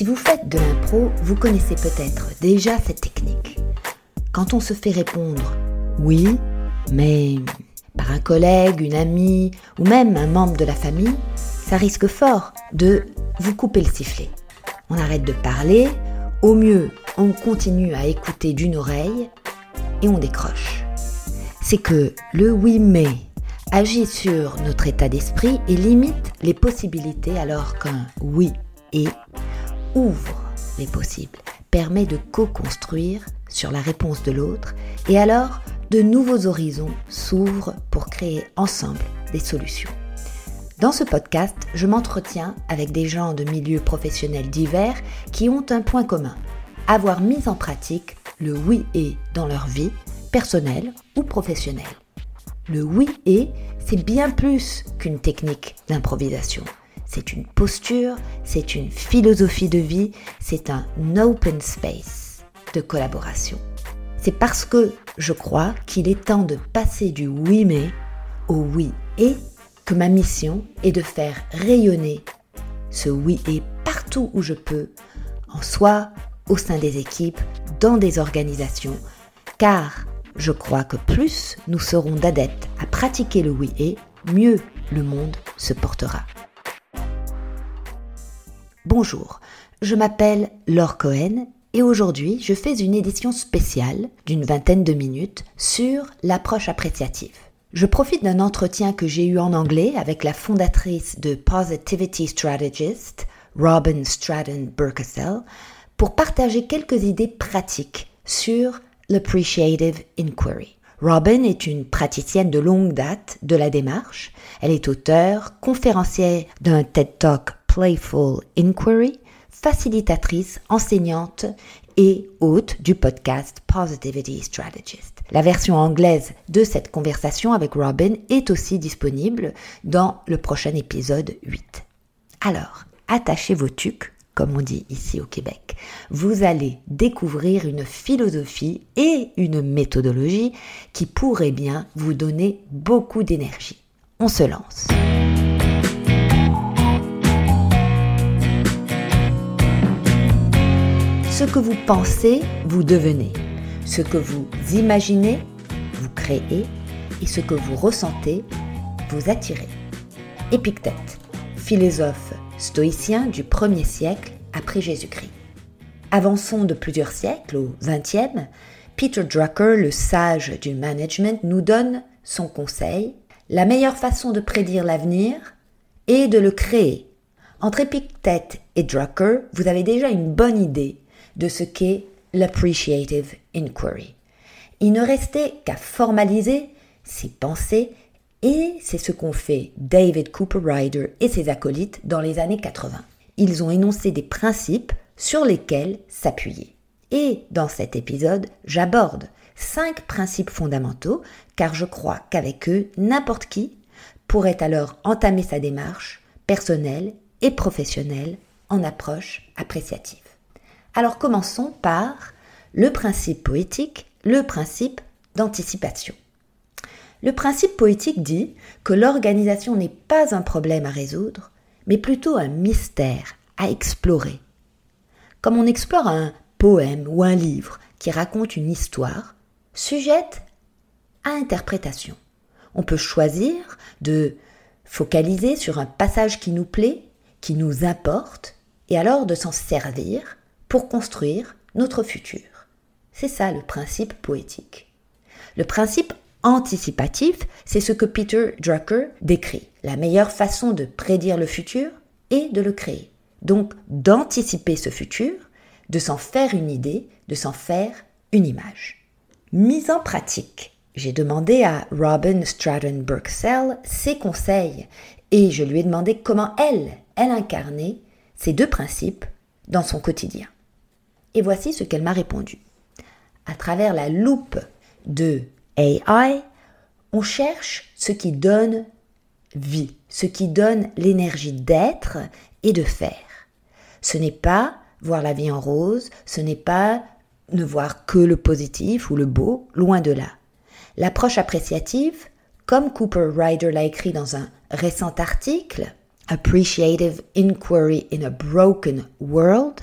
Si vous faites de l'impro, vous connaissez peut-être déjà cette technique. Quand on se fait répondre oui, mais par un collègue, une amie ou même un membre de la famille, ça risque fort de vous couper le sifflet. On arrête de parler, au mieux on continue à écouter d'une oreille et on décroche. C'est que le oui mais agit sur notre état d'esprit et limite les possibilités alors qu'un oui et ouvre les possibles, permet de co-construire sur la réponse de l'autre et alors de nouveaux horizons s'ouvrent pour créer ensemble des solutions. Dans ce podcast, je m'entretiens avec des gens de milieux professionnels divers qui ont un point commun, avoir mis en pratique le oui et dans leur vie, personnelle ou professionnelle. Le oui et, c'est bien plus qu'une technique d'improvisation. C'est une posture, c'est une philosophie de vie, c'est un open space de collaboration. C'est parce que je crois qu'il est temps de passer du oui mais au oui et que ma mission est de faire rayonner ce oui et partout où je peux, en soi, au sein des équipes, dans des organisations, car je crois que plus nous serons d'adeptes à pratiquer le oui et, mieux le monde se portera. Bonjour, je m'appelle Laure Cohen et aujourd'hui je fais une édition spéciale d'une vingtaine de minutes sur l'approche appréciative. Je profite d'un entretien que j'ai eu en anglais avec la fondatrice de Positivity Strategist, Robin Stratton Burkesell, pour partager quelques idées pratiques sur l'appreciative inquiry. Robin est une praticienne de longue date de la démarche. Elle est auteure, conférencière d'un TED Talk Playful Inquiry, facilitatrice, enseignante et hôte du podcast Positivity Strategist. La version anglaise de cette conversation avec Robin est aussi disponible dans le prochain épisode 8. Alors, attachez vos tucs, comme on dit ici au Québec. Vous allez découvrir une philosophie et une méthodologie qui pourraient bien vous donner beaucoup d'énergie. On se lance. Ce que vous pensez, vous devenez. Ce que vous imaginez, vous créez. Et ce que vous ressentez, vous attirez. Épictète, philosophe stoïcien du 1er siècle après Jésus-Christ. Avançons de plusieurs siècles au 20e, Peter Drucker, le sage du management, nous donne son conseil. La meilleure façon de prédire l'avenir est de le créer. Entre Epictète et Drucker, vous avez déjà une bonne idée de ce qu'est l'appreciative inquiry. Il ne restait qu'à formaliser ses pensées et c'est ce qu'ont fait David Cooper Ryder et ses acolytes dans les années 80. Ils ont énoncé des principes sur lesquels s'appuyer. Et dans cet épisode, j'aborde cinq principes fondamentaux car je crois qu'avec eux, n'importe qui pourrait alors entamer sa démarche personnelle et professionnelle en approche appréciative. Alors commençons par le principe poétique, le principe d'anticipation. Le principe poétique dit que l'organisation n'est pas un problème à résoudre, mais plutôt un mystère à explorer. Comme on explore un poème ou un livre qui raconte une histoire, sujette à interprétation. On peut choisir de focaliser sur un passage qui nous plaît, qui nous importe, et alors de s'en servir pour construire notre futur. C'est ça le principe poétique. Le principe anticipatif, c'est ce que Peter Drucker décrit. La meilleure façon de prédire le futur est de le créer. Donc d'anticiper ce futur, de s'en faire une idée, de s'en faire une image. Mise en pratique. J'ai demandé à Robin Stratton Burksell ses conseils et je lui ai demandé comment elle, elle incarnait ces deux principes dans son quotidien. Et voici ce qu'elle m'a répondu. À travers la loupe de AI, on cherche ce qui donne vie, ce qui donne l'énergie d'être et de faire. Ce n'est pas voir la vie en rose, ce n'est pas ne voir que le positif ou le beau, loin de là. L'approche appréciative, comme Cooper Ryder l'a écrit dans un récent article, Appreciative Inquiry in a Broken World,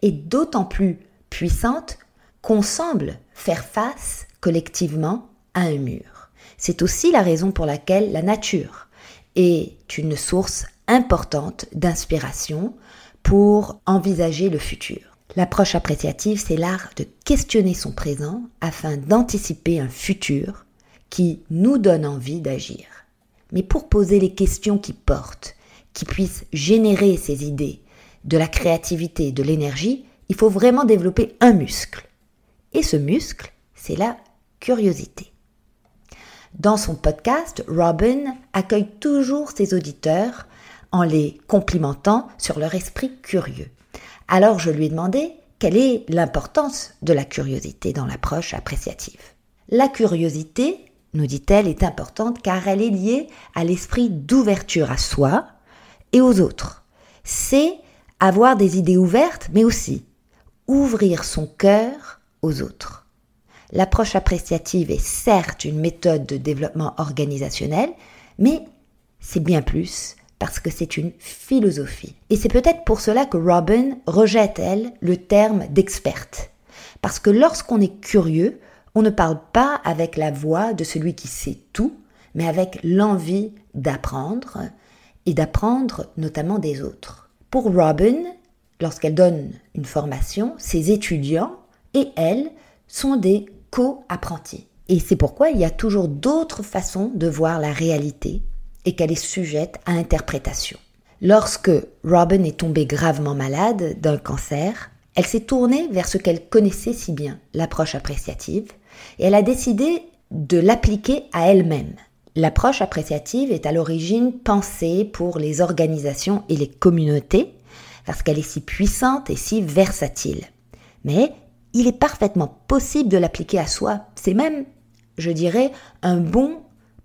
est d'autant plus puissante qu'on semble faire face collectivement à un mur. C'est aussi la raison pour laquelle la nature est une source importante d'inspiration pour envisager le futur. L'approche appréciative, c'est l'art de questionner son présent afin d'anticiper un futur qui nous donne envie d'agir. Mais pour poser les questions qui portent, qui puissent générer ces idées, de la créativité, de l'énergie, il faut vraiment développer un muscle. Et ce muscle, c'est la curiosité. Dans son podcast, Robin accueille toujours ses auditeurs en les complimentant sur leur esprit curieux. Alors je lui ai demandé quelle est l'importance de la curiosité dans l'approche appréciative. La curiosité, nous dit-elle, est importante car elle est liée à l'esprit d'ouverture à soi et aux autres. C'est avoir des idées ouvertes, mais aussi ouvrir son cœur aux autres. L'approche appréciative est certes une méthode de développement organisationnel, mais c'est bien plus parce que c'est une philosophie. Et c'est peut-être pour cela que Robin rejette, elle, le terme d'experte. Parce que lorsqu'on est curieux, on ne parle pas avec la voix de celui qui sait tout, mais avec l'envie d'apprendre, et d'apprendre notamment des autres. Pour Robin, lorsqu'elle donne une formation, ses étudiants et elle sont des co-apprentis. Et c'est pourquoi il y a toujours d'autres façons de voir la réalité et qu'elle est sujette à interprétation. Lorsque Robin est tombée gravement malade d'un cancer, elle s'est tournée vers ce qu'elle connaissait si bien, l'approche appréciative, et elle a décidé de l'appliquer à elle-même. L'approche appréciative est à l'origine pensée pour les organisations et les communautés, parce qu'elle est si puissante et si versatile. Mais il est parfaitement possible de l'appliquer à soi. C'est même, je dirais, un bon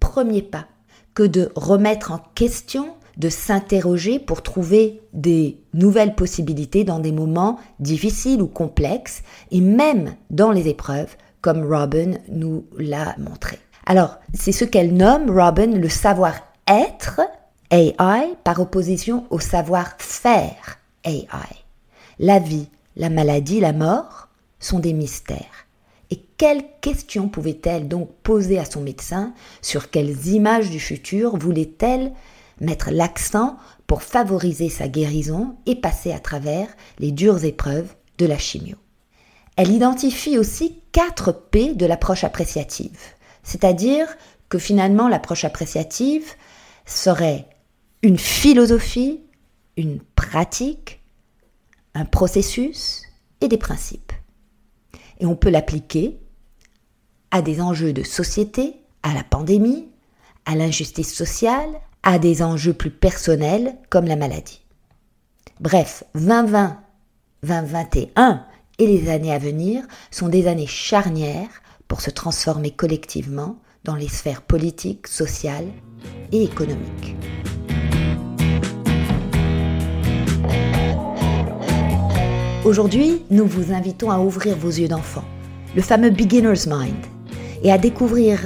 premier pas que de remettre en question, de s'interroger pour trouver des nouvelles possibilités dans des moments difficiles ou complexes, et même dans les épreuves, comme Robin nous l'a montré. Alors, c'est ce qu'elle nomme, Robin, le savoir-être AI par opposition au savoir-faire AI. La vie, la maladie, la mort sont des mystères. Et quelles questions pouvait-elle donc poser à son médecin? Sur quelles images du futur voulait-elle mettre l'accent pour favoriser sa guérison et passer à travers les dures épreuves de la chimio? Elle identifie aussi quatre P de l'approche appréciative, c'est-à-dire que finalement l'approche appréciative serait une philosophie, une pratique, un processus et des principes et on peut l'appliquer à des enjeux de société, à la pandémie, à l'injustice sociale, à des enjeux plus personnels comme la maladie. Bref, 2020, 2021 et les années à venir sont des années charnières pour se transformer collectivement dans les sphères politiques, sociales et économiques. Aujourd'hui, nous vous invitons à ouvrir vos yeux d'enfant, le fameux beginner's mind, et à découvrir,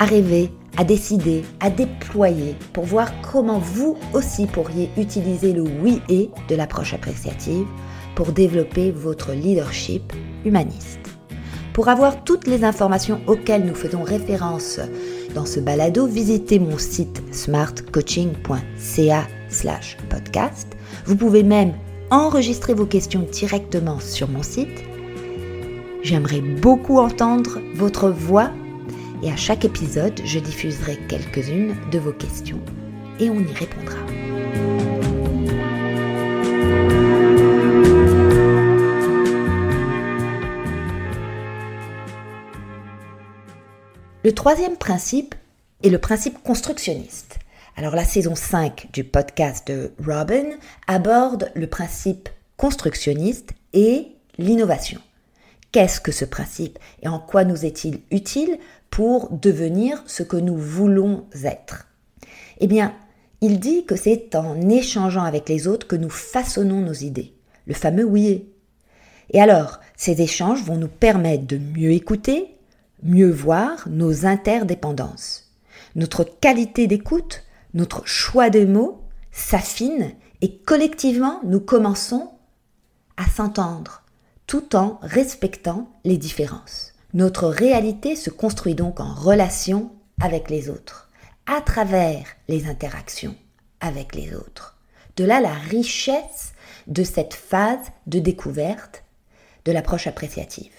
à rêver, à décider, à déployer pour voir comment vous aussi pourriez utiliser le oui et de l'approche appréciative pour développer votre leadership humaniste. Pour avoir toutes les informations auxquelles nous faisons référence dans ce balado, visitez mon site smartcoaching.ca/podcast. Vous pouvez même enregistrez vos questions directement sur mon site. J'aimerais beaucoup entendre votre voix et à chaque épisode, je diffuserai quelques-unes de vos questions et on y répondra. Le troisième principe est le principe constructionniste. Alors la saison 5 du podcast de Robin aborde le principe constructionniste et l'innovation. Qu'est-ce que ce principe et en quoi nous est-il utile pour devenir ce que nous voulons être? Eh bien, il dit que c'est en échangeant avec les autres que nous façonnons nos idées, le fameux oui. Et alors, ces échanges vont nous permettre de mieux écouter, mieux voir nos interdépendances. Notre qualité d'écoute notre choix des mots, s'affine et collectivement nous commençons à s'entendre tout en respectant les différences. Notre réalité se construit donc en relation avec les autres, à travers les interactions avec les autres. De là la richesse de cette phase de découverte de l'approche appréciative.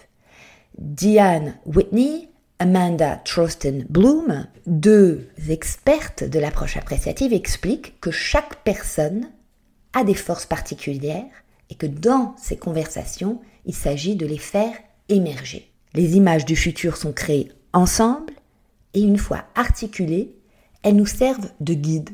Diane Whitney, Amanda Trosten Bloom, deux expertes de l'approche appréciative, expliquent que chaque personne a des forces particulières et que dans ces conversations, il s'agit de les faire émerger. Les images du futur sont créées ensemble et une fois articulées, elles nous servent de guide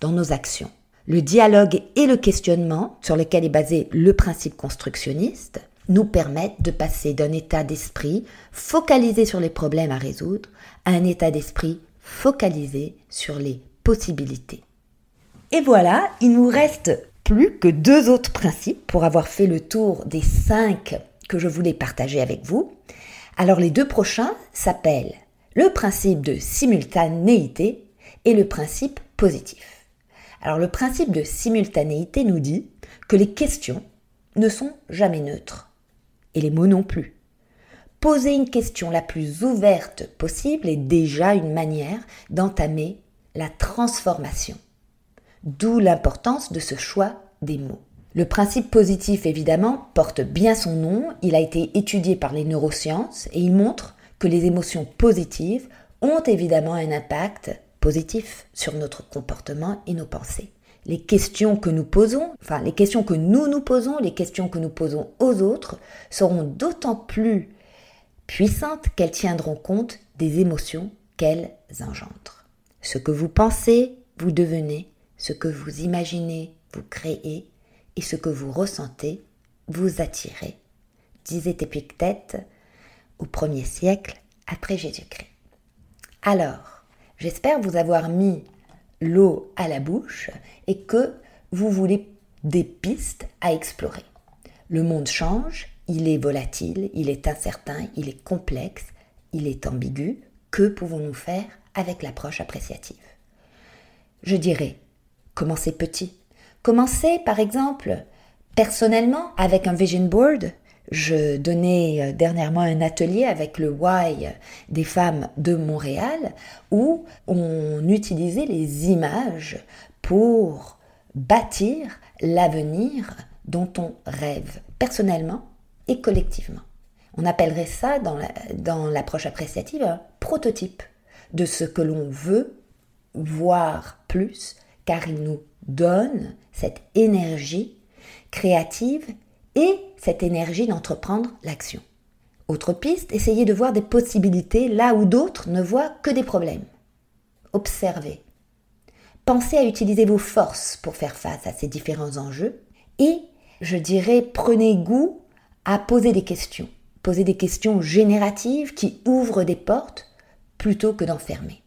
dans nos actions. Le dialogue et le questionnement, sur lequel est basé le principe constructionniste, nous permettent de passer d'un état d'esprit focalisé sur les problèmes à résoudre à un état d'esprit focalisé sur les possibilités. Et voilà, il nous reste plus que deux autres principes pour avoir fait le tour des cinq que je voulais partager avec vous. Alors les deux prochains s'appellent le principe de simultanéité et le principe positif. Alors le principe de simultanéité nous dit que les questions ne sont jamais neutres et les mots non plus. Poser une question la plus ouverte possible est déjà une manière d'entamer la transformation. D'où l'importance de ce choix des mots. Le principe positif, évidemment, porte bien son nom, il a été étudié par les neurosciences et il montre que les émotions positives ont évidemment un impact positif sur notre comportement et nos pensées. Les questions que nous posons, enfin les questions que nous nous posons, les questions que nous posons aux autres seront d'autant plus puissantes qu'elles tiendront compte des émotions qu'elles engendrent. Ce que vous pensez, vous devenez, ce que vous imaginez, vous créez, et ce que vous ressentez, vous attirez, disait Épictète au premier siècle après Jésus-Christ. Alors, j'espère vous avoir mis l'eau à la bouche et que vous voulez des pistes à explorer. Le monde change, il est volatile, il est incertain, il est complexe, il est ambigu. Que pouvons-nous faire avec l'approche appréciative? Je dirais, commencez petit. Commencez par exemple personnellement avec un vision board je donnais euh, dernièrement un atelier avec le Why des femmes de Montréal où on utilisait les images pour bâtir l'avenir dont on rêve personnellement et collectivement. On appellerait ça dans l'approche appréciative un prototype de ce que l'on veut voir plus car il nous donne cette énergie créative et cette énergie d'entreprendre l'action. Autre piste, essayez de voir des possibilités là où d'autres ne voient que des problèmes. Observez. Pensez à utiliser vos forces pour faire face à ces différents enjeux et, je dirais, prenez goût à poser des questions. Poser des questions génératives qui ouvrent des portes plutôt que d'enfermer.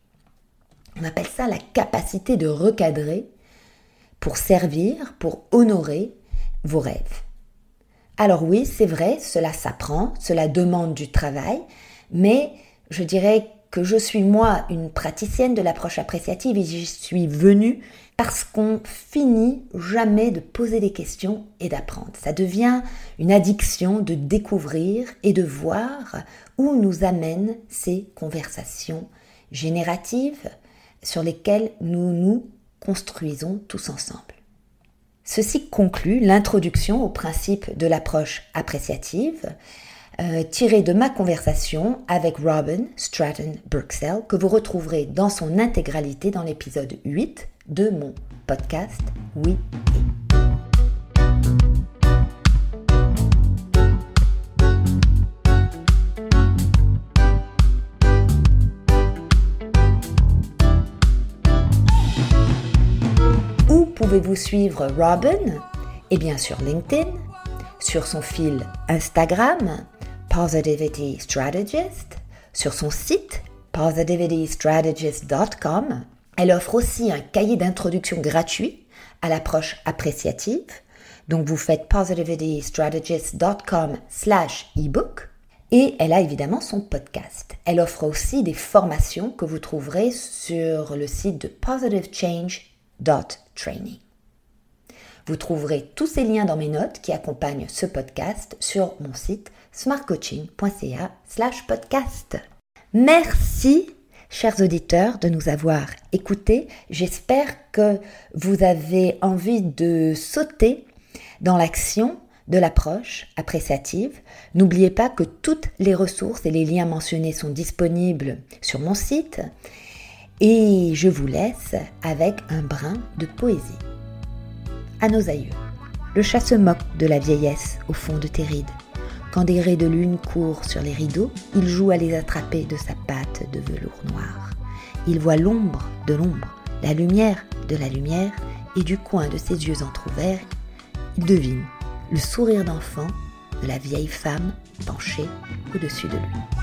On appelle ça la capacité de recadrer pour servir, pour honorer vos rêves. Alors oui, c'est vrai, cela s'apprend, cela demande du travail, mais je dirais que je suis moi une praticienne de l'approche appréciative et j'y suis venue parce qu'on finit jamais de poser des questions et d'apprendre. Ça devient une addiction de découvrir et de voir où nous amènent ces conversations génératives sur lesquelles nous nous construisons tous ensemble. Ceci conclut l'introduction au principe de l'approche appréciative, euh, tirée de ma conversation avec Robin Stratton Burksell, que vous retrouverez dans son intégralité dans l'épisode 8 de mon podcast Oui pouvez-vous suivre Robin Eh bien sur LinkedIn, sur son fil Instagram, Positivity Strategist, sur son site positivitystrategist.com. Elle offre aussi un cahier d'introduction gratuit à l'approche appréciative. Donc vous faites positivitystrategist.com slash ebook. Et elle a évidemment son podcast. Elle offre aussi des formations que vous trouverez sur le site de Positive Change training. Vous trouverez tous ces liens dans mes notes qui accompagnent ce podcast sur mon site smartcoaching.ca slash podcast. Merci chers auditeurs, de nous avoir écoutés. J'espère que vous avez envie de sauter dans l'action de l'approche appréciative. N'oubliez pas que toutes les ressources et les liens mentionnés sont disponibles sur mon site. Et je vous laisse avec un brin de poésie. À nos aïeux. Le chat se moque de la vieillesse au fond de tes rides. Quand des raies de lune courent sur les rideaux, il joue à les attraper de sa patte de velours noir. Il voit l'ombre de l'ombre, la lumière de la lumière, et du coin de ses yeux entr'ouverts, il devine le sourire d'enfant de la vieille femme penchée au-dessus de lui.